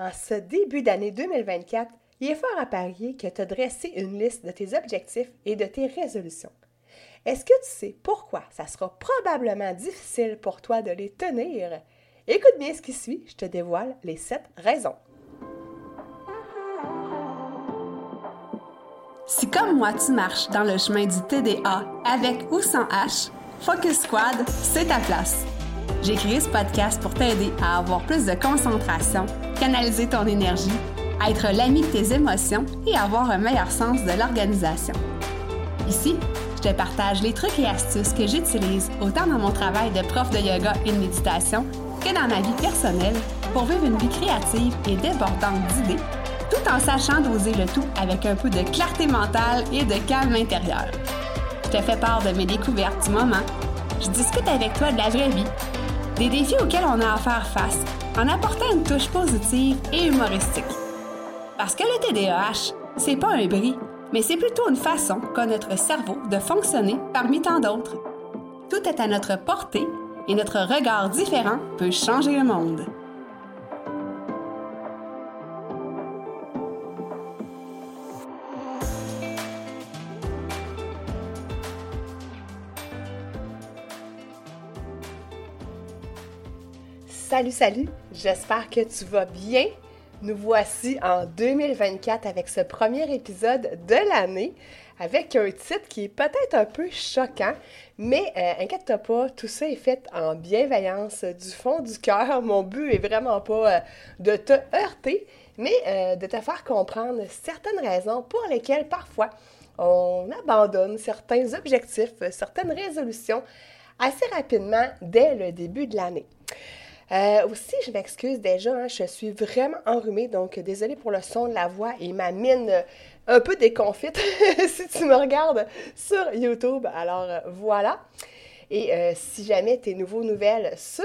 En ce début d'année 2024, il est fort à parier que tu as dressé une liste de tes objectifs et de tes résolutions. Est-ce que tu sais pourquoi ça sera probablement difficile pour toi de les tenir? Écoute bien ce qui suit, je te dévoile les sept raisons. Si comme moi tu marches dans le chemin du TDA avec ou sans H, Focus Squad, c'est ta place. J'ai créé ce podcast pour t'aider à avoir plus de concentration, canaliser ton énergie, être l'ami de tes émotions et avoir un meilleur sens de l'organisation. Ici, je te partage les trucs et astuces que j'utilise autant dans mon travail de prof de yoga et de méditation que dans ma vie personnelle pour vivre une vie créative et débordante d'idées, tout en sachant doser le tout avec un peu de clarté mentale et de calme intérieur. Je te fais part de mes découvertes du moment. Je discute avec toi de la vraie vie des défis auxquels on a à faire face en apportant une touche positive et humoristique. Parce que le TDAH, c'est pas un bris, mais c'est plutôt une façon qu'a notre cerveau de fonctionner parmi tant d'autres. Tout est à notre portée et notre regard différent peut changer le monde. Salut, salut! J'espère que tu vas bien. Nous voici en 2024 avec ce premier épisode de l'année, avec un titre qui est peut-être un peu choquant, mais euh, inquiète-toi pas, tout ça est fait en bienveillance du fond du cœur. Mon but est vraiment pas euh, de te heurter, mais euh, de te faire comprendre certaines raisons pour lesquelles parfois on abandonne certains objectifs, certaines résolutions assez rapidement dès le début de l'année. Euh, aussi, je m'excuse déjà, hein, je suis vraiment enrhumée, donc désolée pour le son de la voix et ma mine euh, un peu déconfite si tu me regardes sur YouTube. Alors euh, voilà. Et si jamais tu es nouveau nouvelle sur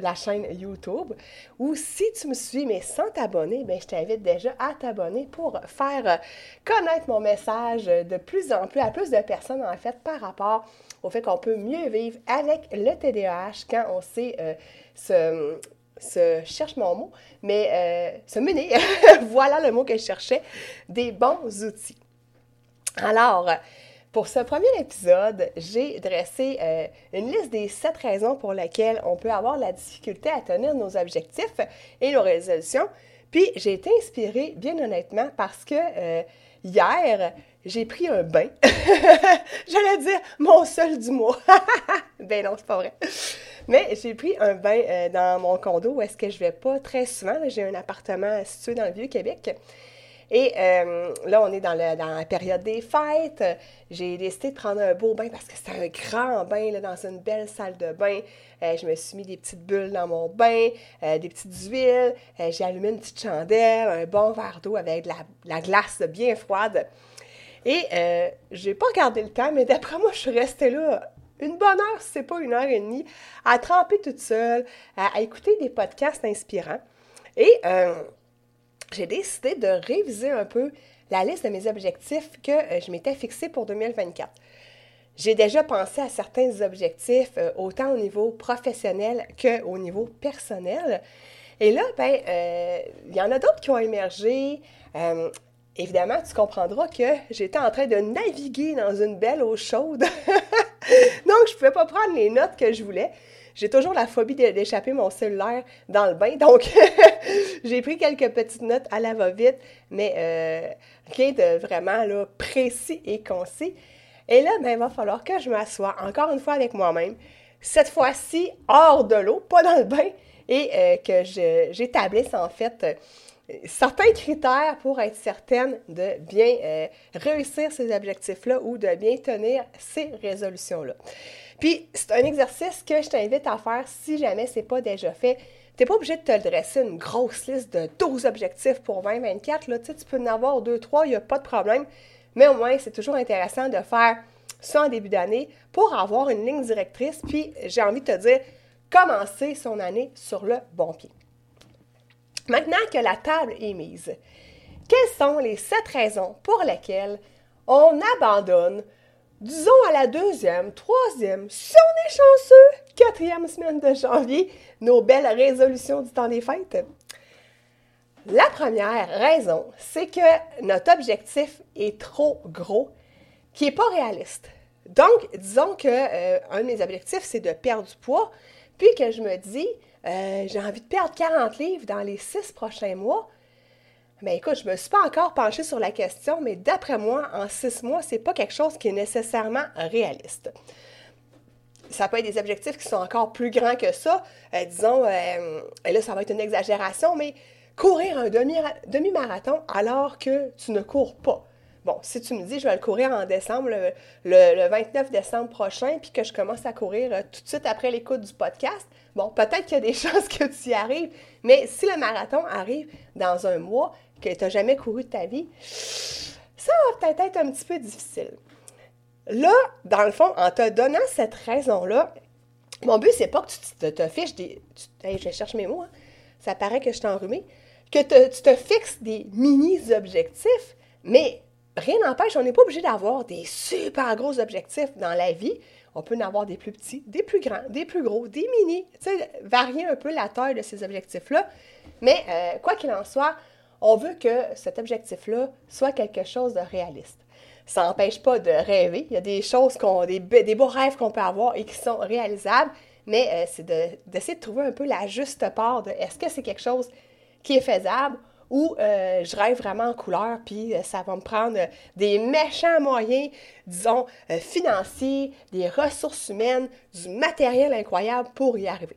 la chaîne YouTube ou si tu me suis mais sans t'abonner, ben, je t'invite déjà à t'abonner pour faire connaître mon message de plus en plus à plus de personnes en fait par rapport au fait qu'on peut mieux vivre avec le TDAH quand on sait se, se, cherche mon mot, mais euh, se mener, voilà le mot que je cherchais, des bons outils. Alors, pour ce premier épisode, j'ai dressé euh, une liste des sept raisons pour lesquelles on peut avoir la difficulté à tenir nos objectifs et nos résolutions. Puis j'ai été inspirée, bien honnêtement, parce que euh, hier, j'ai pris un bain. J'allais dire mon seul du mois. ben non, c'est pas vrai. Mais j'ai pris un bain euh, dans mon condo où est-ce que je vais pas très souvent. J'ai un appartement situé dans le Vieux-Québec. Et euh, là, on est dans, la période des fêtes. J'ai décidé de prendre un beau bain parce que c'était un grand bain là, dans une belle salle de bain. Euh, je me suis mis des petites bulles dans mon bain, des petites huiles. j'ai allumé une petite chandelle, un bon verre d'eau avec de la, la, glace bien froide. Et je n'ai pas regardé le temps, mais d'après moi, je suis restée là une bonne heure, c'est pas une heure et demie, à tremper toute seule, à, écouter des podcasts inspirants. Et euh, j'ai décidé de réviser un peu la liste de mes objectifs que euh, je m'étais fixé pour 2024. J'ai déjà pensé à certains objectifs, euh, autant au niveau professionnel qu'au niveau personnel. Et là, ben, il y en a d'autres qui ont émergé. évidemment, tu comprendras que j'étais en train de naviguer dans une belle eau chaude donc, je ne pouvais pas prendre les notes que je voulais. J'ai toujours la phobie d'échapper mon cellulaire dans le bain, donc j'ai pris quelques petites notes à la va-vite, mais euh, rien de vraiment précis et concis. Et là, ben, il va falloir que je m'assoie encore une fois avec moi-même, cette fois-ci hors de l'eau, pas dans le bain, et euh, que j'établisse en fait certains critères pour être certaine de bien euh, réussir ces objectifs-là ou de bien tenir ces résolutions-là. Puis, c'est un exercice que je t'invite à faire si jamais ce n'est pas déjà fait. Tu n'es pas obligé de te dresser une grosse liste de 12 objectifs pour 2024. Là. Tu, tu peux en avoir 2, 3, il n'y a pas de problème. Mais au moins, c'est toujours intéressant de faire ça en début d'année pour avoir une ligne directrice. Puis, j'ai envie de te dire, commencer son année sur le bon pied. Maintenant que la table est mise, quelles sont les sept raisons pour lesquelles on abandonne, disons à la deuxième, troisième, si on est chanceux, quatrième semaine de janvier, nos belles résolutions du temps des fêtes? La première raison, c'est que notre objectif est trop gros, qui n'est pas réaliste. Donc, disons que euh, un de mes objectifs, c'est de perdre du poids, puis que je me dis, euh, j'ai envie de perdre 40 livres dans les six prochains mois. Mais écoute, je ne me suis pas encore penchée sur la question, mais d'après moi, en six mois, ce n'est pas quelque chose qui est nécessairement réaliste. Ça peut être des objectifs qui sont encore plus grands que ça. Euh, disons, et là, ça va être une exagération, mais courir un demi-marathon alors que tu ne cours pas. Bon, si tu me dis, je vais le courir en décembre, le, 29 décembre prochain, puis que je commence à courir euh, tout de suite après l'écoute du podcast, bon, peut-être qu'il y a des chances que tu y arrives, mais si le marathon arrive dans un mois, que tu n'as jamais couru de ta vie, ça va peut-être être un petit peu difficile. Là, dans le fond, en te donnant cette raison-là, mon but, c'est pas que tu te, fiches des. je cherche mes mots, hein. ça paraît que je t'ai enrhumé que tu te fixes des mini-objectifs, mais rien n'empêche, on n'est pas obligé d'avoir des super gros objectifs dans la vie. On peut en avoir des plus petits, des plus grands, des plus gros, des mini. Tu sais, varier un peu la taille de ces objectifs-là. Mais euh, quoi qu'il en soit, on veut que cet objectif-là soit quelque chose de réaliste. Ça n'empêche pas de rêver. Il y a des choses, qu'on, des, beaux rêves qu'on peut avoir et qui sont réalisables, mais euh, c'est d'essayer de, trouver un peu la juste part de est-ce que c'est quelque chose qui est faisable ou euh, je rêve vraiment en couleur, puis euh, ça va me prendre euh, des méchants moyens, disons, financiers, des ressources humaines, du matériel incroyable pour y arriver.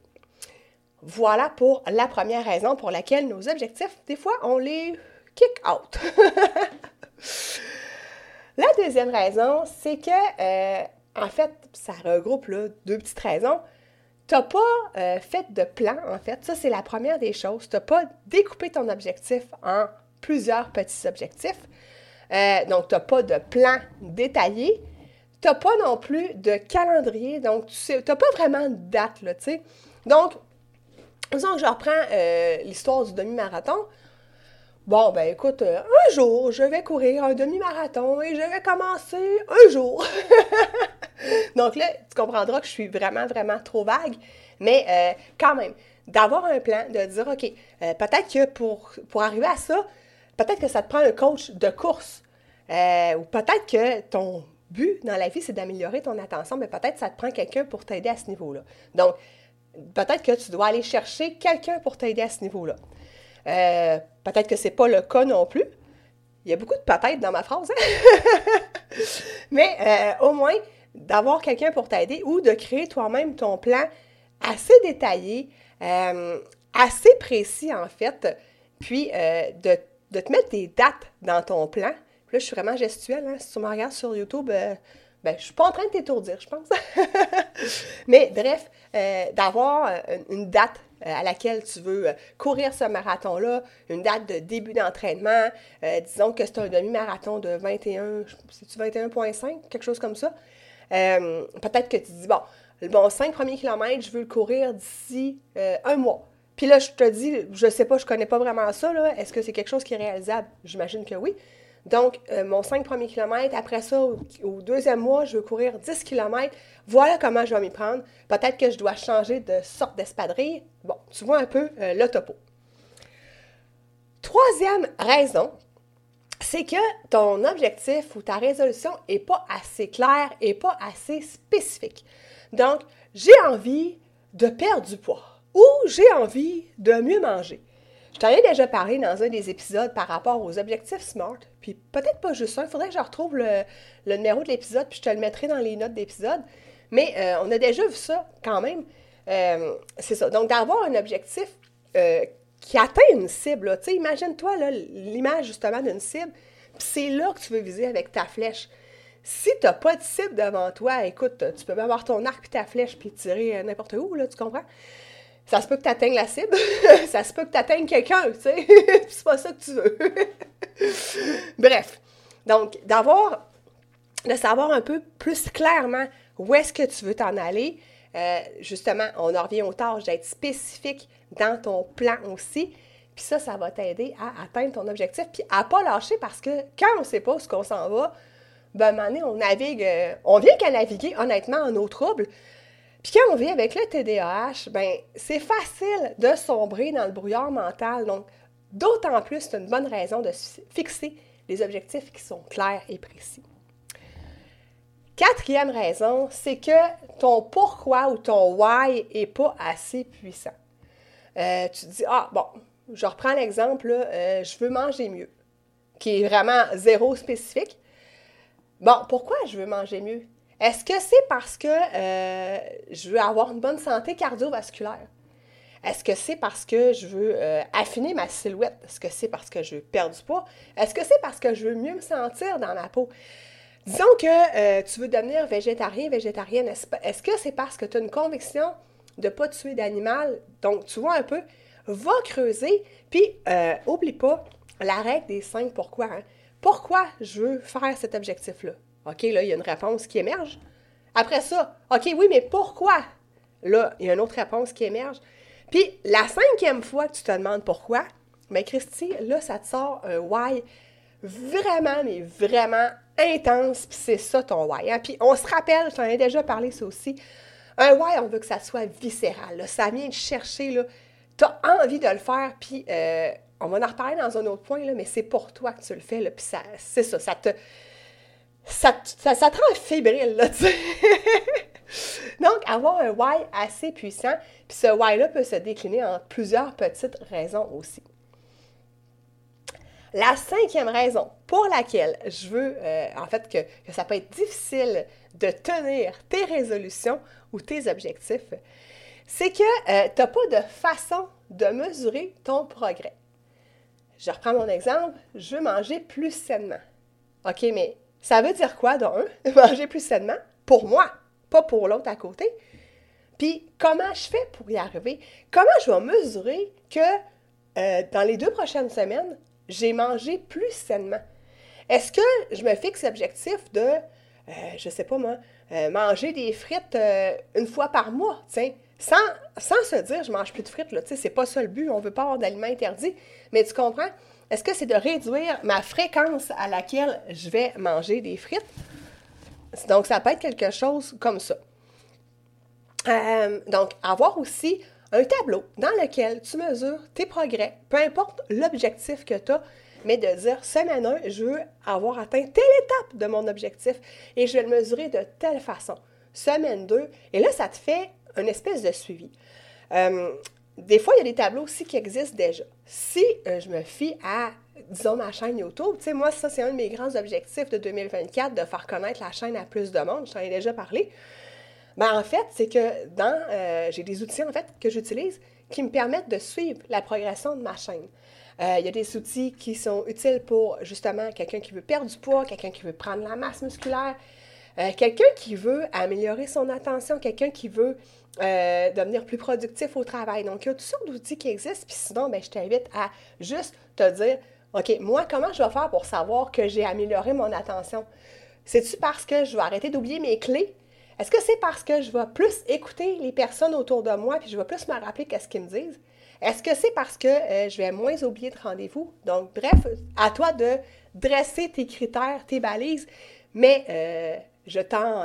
Voilà pour la première raison pour laquelle nos objectifs, des fois, on les kick out. la deuxième raison, c'est que, en fait, ça regroupe deux petites raisons. Tu n'as pas euh, fait de plan, en fait. Ça, c'est la première des choses. Tu n'as pas découpé ton objectif en plusieurs petits objectifs. Euh, donc, tu n'as pas de plan détaillé. Tu n'as pas non plus de calendrier. Donc, tu n'as pas vraiment de date, là, tu sais. Donc, disons que je reprends euh, l'histoire du demi-marathon. Bon, ben écoute, un jour, je vais courir un demi-marathon et je vais commencer un jour. Donc là, tu comprendras que je suis vraiment, vraiment trop vague. Mais euh, quand même, d'avoir un plan, de dire, OK, euh, peut-être que pour, arriver à ça, peut-être que ça te prend un coach de course. Euh, ou peut-être que ton but dans la vie, c'est d'améliorer ton attention, mais peut-être que ça te prend quelqu'un pour t'aider à ce niveau-là. Donc, peut-être que tu dois aller chercher quelqu'un pour t'aider à ce niveau-là. Peut-être que ce n'est pas le cas non plus. Il y a beaucoup de peut-être dans ma phrase. Hein? mais au moins, d'avoir quelqu'un pour t'aider ou de créer toi-même ton plan assez détaillé, euh, assez précis en fait, puis euh, de, te mettre des dates dans ton plan. là, je suis vraiment gestuelle. Hein? Si tu me regardes sur YouTube, euh, ben, je suis pas en train de t'étourdir, je pense. Mais bref, d'avoir une date à laquelle tu veux courir ce marathon-là, une date de début d'entraînement, disons que c'est un demi-marathon de 21, c'est-tu 21.5, quelque chose comme ça. Euh, peut-être que tu dis, bon, bon, 5 premiers kilomètres, je veux le courir d'ici euh, un mois. Puis là, je te dis, je sais pas, je connais pas vraiment ça. Est-ce que c'est quelque chose qui est réalisable? J'imagine que oui. Donc, euh, mon 5 premiers kilomètres, après ça, au, deuxième mois, je veux courir 10 kilomètres. Voilà comment je vais m'y prendre. Peut-être que je dois changer de sorte d'espadrille. Bon, tu vois un peu le topo. Troisième raison c'est que ton objectif ou ta résolution n'est pas assez claire et pas assez spécifique. Donc, j'ai envie de perdre du poids ou j'ai envie de mieux manger. Je t'en ai déjà parlé dans un des épisodes par rapport aux objectifs SMART, puis peut-être pas juste ça, il faudrait que je retrouve le, numéro de l'épisode, puis je te le mettrai dans les notes d'épisode. Mais euh, on a déjà vu ça quand même. Euh, c'est ça. Donc, d'avoir un objectif euh, qui atteint une cible. Tu sais, imagine-toi l'image justement d'une cible, puis c'est là que tu veux viser avec ta flèche. Si tu n'as pas de cible devant toi, écoute, tu peux avoir ton arc et ta flèche puis tirer n'importe où, là, tu comprends? Ça se peut que tu atteignes la cible, ça se peut que tu atteignes quelqu'un, tu sais. c'est pas ça que tu veux. Bref. Donc, d'avoir, de savoir un peu plus clairement où est-ce que tu veux t'en aller. Euh, justement, on en revient aux tâches d'être spécifique dans ton plan aussi. Puis ça, ça va t'aider à atteindre ton objectif, puis à pas lâcher parce que quand on sait pas où ce qu'on s'en va, ben, à un on navigue, euh, on vient qu'à naviguer honnêtement en eau trouble. Quand on vit avec le TDAH, ben c'est facile de sombrer dans le brouillard mental. Donc, d'autant plus, c'est une bonne raison de fixer des objectifs qui sont clairs et précis. Quatrième raison, c'est que ton pourquoi ou ton why n'est pas assez puissant. Euh, tu te dis, ah bon, je reprends l'exemple, euh, je veux manger mieux, qui est vraiment zéro spécifique. Bon, pourquoi je veux manger mieux? Est-ce que c'est parce que euh, je veux avoir une bonne santé cardiovasculaire? Est-ce que c'est parce que je veux affiner ma silhouette? Est-ce que c'est parce que je veux perdre du poids? Est-ce que c'est parce que je veux mieux me sentir dans la peau? Disons que tu veux devenir végétarien, végétarienne. Est-ce que c'est parce que tu as une conviction de ne pas tuer d'animal? Donc, tu vois un peu, va creuser, puis euh, oublie pas la règle des cinq pourquoi. Hein. Pourquoi je veux faire cet objectif-là? OK, là, il y a une réponse qui émerge. Après ça, OK, oui, mais pourquoi? Là, il y a une autre réponse qui émerge. Puis la cinquième fois que tu te demandes pourquoi, mais Christy, là, ça te sort un why vraiment, mais vraiment intense, puis c'est ça ton why. Hein? Puis on se rappelle, j'en ai déjà parlé ça aussi, un why, on veut que ça soit viscéral. Ça vient de chercher là, tu as envie de le faire, puis euh, on va en reparler dans un autre point, là, mais c'est pour toi que tu le fais, là, puis c'est ça, ça te, ça, ça, te rend fébrile, là, tu sais. Donc, avoir un why assez puissant, puis ce why-là peut se décliner en plusieurs petites raisons aussi. La cinquième raison pour laquelle je veux, euh, en fait, que, que, ça peut être difficile de tenir tes résolutions ou tes objectifs, c'est que euh, tu n'as pas de façon de mesurer ton progrès. Je reprends mon exemple, je veux manger plus sainement. OK, mais ça veut dire quoi, d'un, manger plus sainement? Pour moi, pas pour l'autre à côté. Puis, comment je fais pour y arriver? Comment je vais mesurer que euh, dans les deux prochaines semaines, j'ai mangé plus sainement? Est-ce que je me fixe l'objectif de, je euh, je sais pas moi, manger des frites une fois par mois, tiens? Sans, se dire, je mange plus de frites, là, tu c'est pas ça le but, on veut pas avoir d'aliments interdits, mais tu comprends? Est-ce que c'est de réduire ma fréquence à laquelle je vais manger des frites? Donc, ça peut être quelque chose comme ça. Euh, donc, avoir aussi un tableau dans lequel tu mesures tes progrès, peu importe l'objectif que tu as, mais de dire, semaine 1, je veux avoir atteint telle étape de mon objectif et je vais le mesurer de telle façon. Semaine 2, et là, ça te fait une espèce de suivi. Euh, des fois, il y a des tableaux aussi qui existent déjà. Si euh, je me fie à, disons, ma chaîne YouTube, tu sais, moi, ça, c'est un de mes grands objectifs de 2024, de faire connaître la chaîne à plus de monde. Je t'en ai déjà parlé. Ben, en fait, c'est que dans, euh, j'ai des outils, en fait, que j'utilise qui me permettent de suivre la progression de ma chaîne. il y a des outils qui sont utiles pour, justement, quelqu'un qui veut perdre du poids, quelqu'un qui veut prendre la masse musculaire, quelqu'un qui veut améliorer son attention, quelqu'un qui veut euh, devenir plus productif au travail. Donc, il y a toutes sortes d'outils qui existent. Puis sinon, ben, je t'invite à juste te dire, OK, moi, comment je vais faire pour savoir que j'ai amélioré mon attention? C'est-tu parce que je vais arrêter d'oublier mes clés? Est-ce que c'est parce que je vais plus écouter les personnes autour de moi puis je vais plus me rappeler qu'est-ce qu'ils me disent? Est-ce que c'est parce que euh, je vais moins oublier de rendez-vous? Donc, bref, à toi de dresser tes critères, tes balises, mais euh, je t'en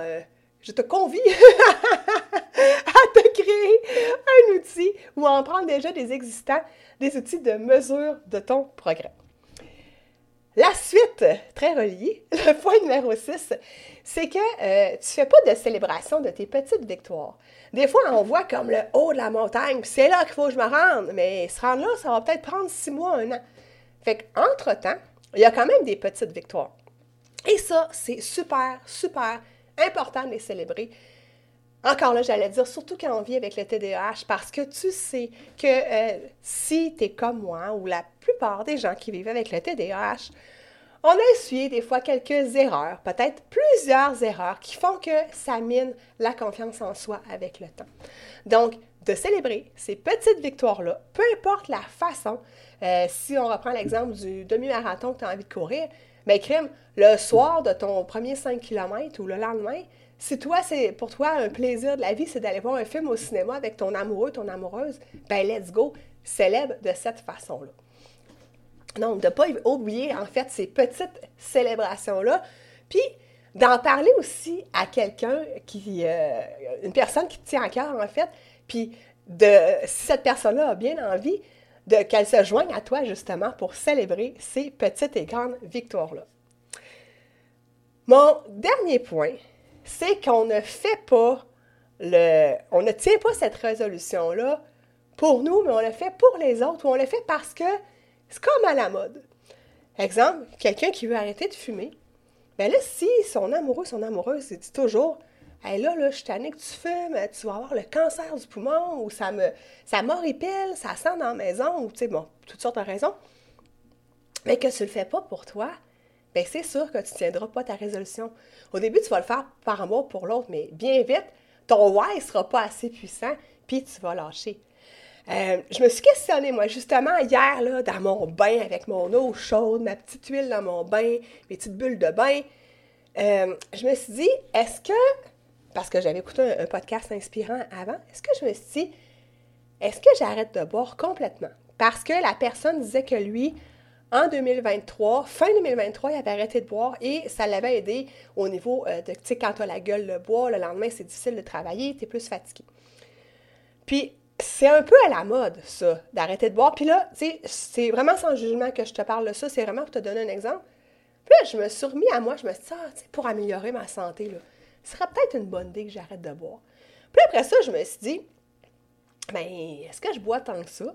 je te convie à te créer un outil ou à en prendre déjà des existants, des outils de mesure de ton progrès. La suite, très reliée, le point numéro 6, c'est que euh, tu ne fais pas de célébration de tes petites victoires. Des fois, on voit comme le haut de la montagne, c'est là qu'il faut que je me rende, mais se rendre là, ça va peut-être prendre six mois, un an. Fait qu'entre-temps, il y a quand même des petites victoires. Et ça, c'est super, super important de les célébrer. Encore là, j'allais dire, surtout quand on vit avec le TDAH, parce que tu sais que euh, si tu es comme moi ou la plupart des gens qui vivent avec le TDAH, on a essuyé des fois quelques erreurs, peut-être plusieurs erreurs qui font que ça mine la confiance en soi avec le temps. Donc, de célébrer ces petites victoires-là, peu importe la façon, euh, si on reprend l'exemple du demi-marathon que tu as envie de courir, mais crime, le soir de ton premier 5 km ou le lendemain, si toi, c'est pour toi un plaisir de la vie, c'est d'aller voir un film au cinéma avec ton amoureux, ton amoureuse, ben let's go, célèbre de cette façon-là. Donc, de ne pas oublier, en fait, ces petites célébrations-là. Puis, d'en parler aussi à quelqu'un qui, euh, une personne qui te tient à cœur, en fait. Puis, de, si cette personne-là a bien envie, qu'elle se joigne à toi justement pour célébrer ces petites et grandes victoires-là. Mon dernier point, c'est qu'on ne fait pas le. On ne tient pas cette résolution-là pour nous, mais on le fait pour les autres ou on le fait parce que c'est comme à la mode. Exemple, quelqu'un qui veut arrêter de fumer, bien là, si son amoureux, son amoureuse, dit toujours Hey, là, là, je suis tannée que tu fumes, tu vas avoir le cancer du poumon, ou ça me ça m'horripile, ça sent dans la maison, ou tu sais, bon, toutes sortes de raisons. Mais que tu le fais pas pour toi, bien, c'est sûr que tu ne tiendras pas ta résolution. Au début, tu vas le faire par amour pour l'autre, mais bien vite, ton why ne sera pas assez puissant, puis tu vas lâcher. Euh, je me suis questionnée, moi, justement, hier, là, dans mon bain, avec mon eau chaude, ma petite huile dans mon bain, mes petites bulles de bain. Euh, je me suis dit, est-ce que parce que j'avais écouté un, podcast inspirant avant, est-ce que je me suis dit, est-ce que j'arrête de boire complètement? Parce que la personne disait que lui, en 2023, fin 2023, il avait arrêté de boire et ça l'avait aidé au niveau euh, de, tu sais, quand tu as la gueule de bois, le lendemain, c'est difficile de travailler, tu es plus fatigué. Puis, c'est un peu à la mode, ça, d'arrêter de boire. Puis là, tu sais, c'est vraiment sans jugement que je te parle de ça, c'est vraiment pour te donner un exemple. Puis là, je me suis remis à moi, je me suis dit, ah, tu sais, pour améliorer ma santé, là, ce serait peut-être une bonne idée que j'arrête de boire. Puis après ça, je me suis dit, ben, est-ce que je bois tant que ça?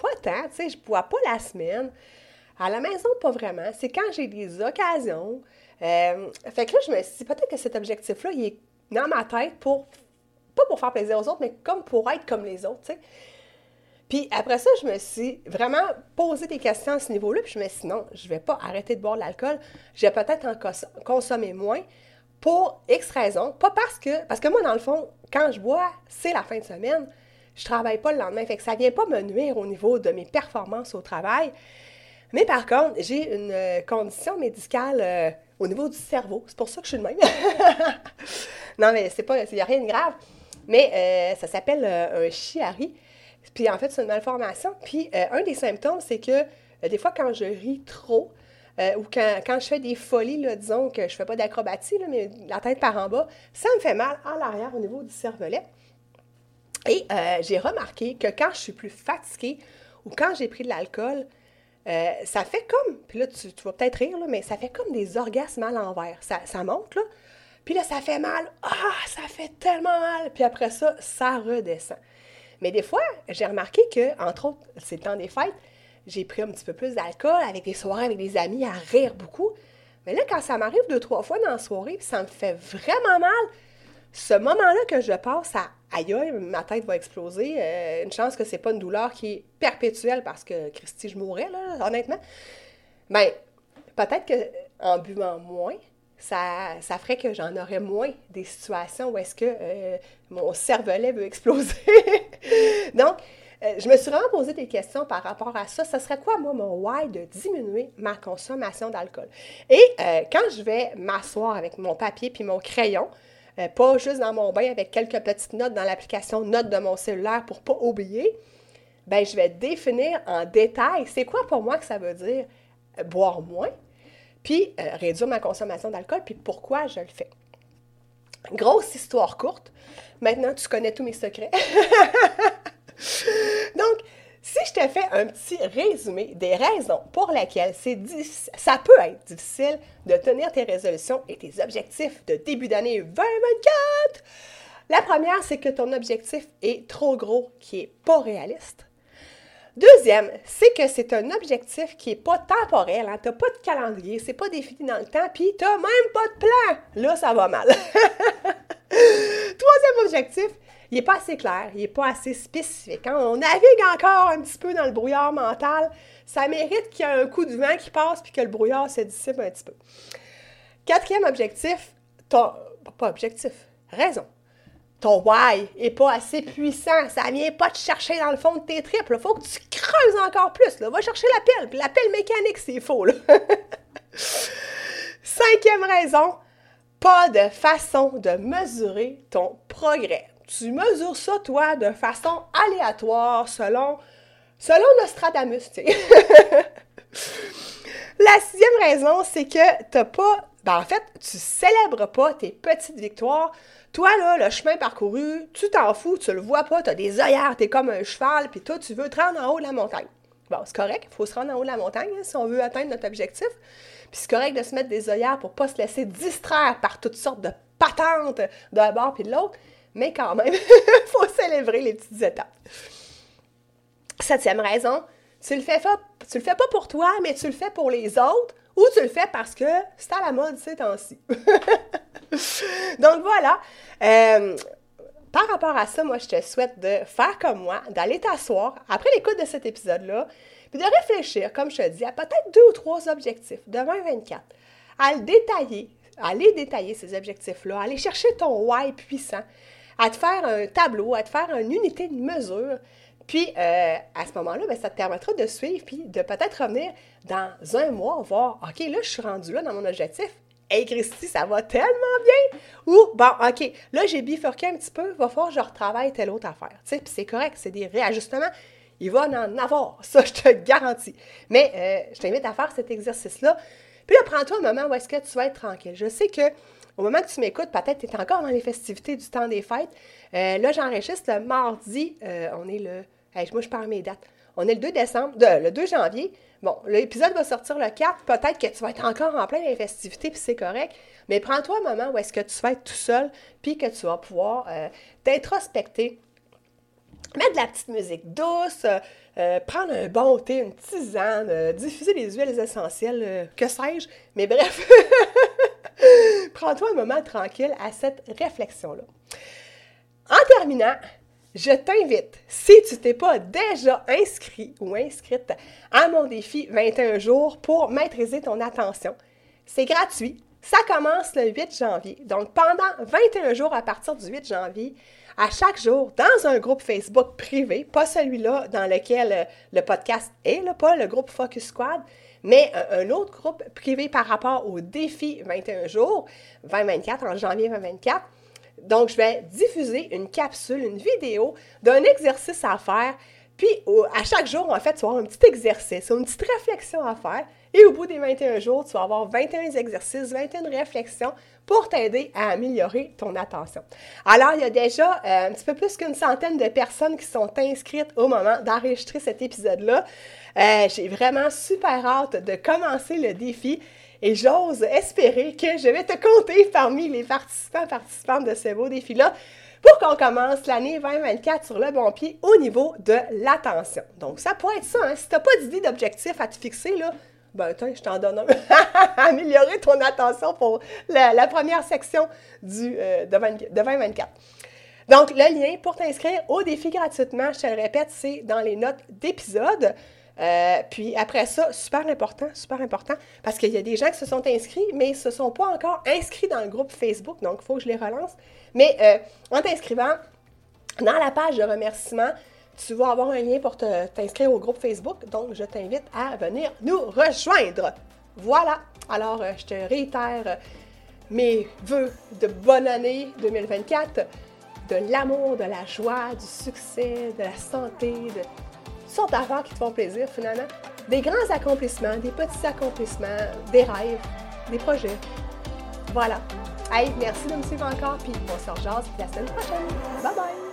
pas tant, tu sais, je bois pas la semaine. À la maison, pas vraiment. C'est quand j'ai des occasions. Euh, fait que là, je me suis dit, peut-être que cet objectif-là, il est dans ma tête pour, pas pour faire plaisir aux autres, mais comme pour être comme les autres, tu sais. Puis après ça, je me suis vraiment posé des questions à ce niveau-là, puis je me suis dit non, je ne vais pas arrêter de boire de l'alcool, je vais peut-être en consommer moins pour X raisons. Pas parce que, parce que moi, dans le fond, quand je bois, c'est la fin de semaine, je travaille pas le lendemain, fait que ça vient pas me nuire au niveau de mes performances au travail. Mais par contre, j'ai une euh, condition médicale euh, au niveau du cerveau. C'est pour ça que je suis de même. non, mais c'est pas, il n'y a rien de grave. Mais euh, ça s'appelle un chiari. Puis en fait, c'est une malformation. Puis euh, un des symptômes, c'est que euh, des fois, quand je ris trop, euh, ou quand, je fais des folies, là, disons que je fais pas d'acrobatie, mais la tête par en bas, ça me fait mal en arrière au niveau du cervelet. Et j'ai remarqué que quand je suis plus fatiguée ou quand j'ai pris de l'alcool, ça fait comme, puis là, tu, vas peut-être rire, mais ça fait comme des orgasmes à l'envers. Ça, ça monte, là. Puis là, ça fait mal. Ah, ça fait tellement mal. Puis après ça, ça redescend. Mais des fois, j'ai remarqué que, entre autres, c'est le temps des fêtes, j'ai pris un petit peu plus d'alcool avec des soirées avec des amis à rire beaucoup. Mais là, quand ça m'arrive deux, trois fois dans la soirée, ça me fait vraiment mal, ce moment-là que je passe à aïe, ma tête va exploser. Euh, une chance que c'est pas une douleur qui est perpétuelle parce que Christy, je mourrais, là, honnêtement. Bien, peut-être qu'en buvant moins, ça, ça ferait que j'en aurais moins des situations où est-ce que euh, mon cervelet veut exploser. Donc, euh, je me suis vraiment posé des questions par rapport à ça. Ce serait quoi, moi, mon why de diminuer ma consommation d'alcool? Et euh, quand je vais m'asseoir avec mon papier puis mon crayon, pas juste dans mon bain avec quelques petites notes dans l'application Notes de mon cellulaire pour pas oublier, ben je vais définir en détail c'est quoi pour moi que ça veut dire boire moins, puis euh, réduire ma consommation d'alcool, puis pourquoi je le fais. Grosse histoire courte. Maintenant, tu connais tous mes secrets. Donc, si je te fais un petit résumé des raisons pour lesquelles c'est ça peut être difficile de tenir tes résolutions et tes objectifs de début d'année 2024, la première, c'est que ton objectif est trop gros, qui n'est pas réaliste. Deuxième, c'est que c'est un objectif qui n'est pas temporel. Hein? Tu n'as pas de calendrier, c'est pas défini dans le temps, puis tu n'as même pas de plan. Là, ça va mal. Troisième objectif, il n'est pas assez clair, il n'est pas assez spécifique. Quand on navigue encore un petit peu dans le brouillard mental, ça mérite qu'il y ait un coup de vent qui passe puis que le brouillard se dissipe un petit peu. Quatrième objectif, ton, pas objectif, raison ton why est pas assez puissant. Ça vient pas te chercher dans le fond de tes tripes. Il faut que tu creuses encore plus. Là. Va chercher l'appel. Puis l'appel mécanique, c'est faux. Cinquième raison, pas de façon de mesurer ton progrès. Tu mesures ça, toi, de façon aléatoire, selon, selon Nostradamus. La sixième raison, c'est que t'as pas. Ben, en fait, tu célèbres pas tes petites victoires. Toi, là, le chemin parcouru, tu t'en fous, tu le vois pas, t'as des œillères, t'es comme un cheval, puis toi, tu veux te rendre en haut de la montagne. Bon, c'est correct, il faut se rendre en haut de la montagne hein, si on veut atteindre notre objectif. Puis c'est correct de se mettre des œillères pour pas se laisser distraire par toutes sortes de patentes d'un bord puis de l'autre. Mais quand même, il faut célébrer les petites étapes. Septième raison, tu le fais le fais pas pour toi, mais tu le fais pour les autres, ou tu le fais parce que c'est à la mode ces temps-ci. Donc voilà. Euh, par rapport à ça, moi, je te souhaite de faire comme moi, d'aller t'asseoir après l'écoute de cet épisode-là, puis de réfléchir, comme je te dis, à peut-être deux ou trois objectifs de 2024, à le détailler, à aller détailler ces objectifs-là, aller chercher ton why puissant, à te faire un tableau, à te faire une unité de mesure. Puis, euh, à ce moment-là, ben, ça te permettra de suivre, puis de peut-être revenir dans un mois, voir, OK, là, je suis rendu là dans mon objectif. Hey Christy, ça va tellement bien! Ou, bon, OK, là, j'ai bifurqué un petit peu, va falloir que je retravaille telle autre affaire. Tu sais, puis c'est correct, c'est des réajustements. Il va en avoir, ça, je te garantis. Mais euh, je t'invite à faire cet exercice-là. Puis là, prends-toi un moment où est-ce que tu vas être tranquille. Je sais que au moment que tu m'écoutes, peut-être tu es encore dans les festivités du temps des fêtes. Euh, là, j'enregistre le mardi. On est le. Moi, je parle mes dates. On est le 2 décembre, le 2 janvier. Bon, l'épisode va sortir le 4. Peut-être que tu vas être encore en plein les festivités, puis c'est correct. Mais prends-toi un moment où est-ce que tu vas être tout seul, puis que tu vas pouvoir euh, t'introspecter, mettre de la petite musique douce, prendre un bon thé, une tisane, diffuser les huiles essentielles, que sais-je. Mais bref, Prends-toi un moment tranquille à cette réflexion-là. En terminant, je t'invite, si tu t'es pas déjà inscrit ou inscrite à mon défi 21 jours pour maîtriser ton attention, c'est gratuit. Ça commence le 8 janvier. Donc, pendant 21 jours à partir du 8 janvier, à chaque jour, dans un groupe Facebook privé, pas celui-là dans lequel le podcast est, pas le groupe Focus Squad, mais un autre groupe privé par rapport au défi 21 jours, 2024, en janvier 2024. Donc, je vais diffuser une capsule, une vidéo d'un exercice à faire. Puis, à chaque jour, en fait, tu vas avoir un petit exercice, une petite réflexion à faire. Et au bout des 21 jours, tu vas avoir 21 exercices, 21 réflexions pour t'aider à améliorer ton attention. Alors, il y a déjà euh, un petit peu plus qu'une centaine de personnes qui sont inscrites au moment d'enregistrer cet épisode-là. Euh, j'ai vraiment super hâte de commencer le défi et j'ose espérer que je vais te compter parmi les participants participantes de ce beau défi-là pour qu'on commence l'année 2024 sur le bon pied au niveau de l'attention. Donc, ça pourrait être ça. Hein. Si tu n'as pas d'idée d'objectif à te fixer, là, ben, attends, je t'en donne un. Améliorer ton attention pour la, première section du, euh, de, 2024. Donc, le lien pour t'inscrire au défi gratuitement, je te le répète, c'est dans les notes d'épisode. Euh, puis après ça, super important, super important, parce qu'il y a des gens qui se sont inscrits, mais ils ne se sont pas encore inscrits dans le groupe Facebook, donc il faut que je les relance. Mais euh, en t'inscrivant, dans la page de remerciement, tu vas avoir un lien pour t'inscrire au groupe Facebook, donc je t'invite à venir nous rejoindre. Voilà, alors euh, je te réitère mes voeux de bonne année 2024, de l'amour, de la joie, du succès, de la santé, de sortes d'affaires qui te font plaisir finalement. Des grands accomplissements, des petits accomplissements, des rêves, des projets. Voilà. Hey, merci de me suivre encore, puis on se rejase la semaine prochaine. Bye bye!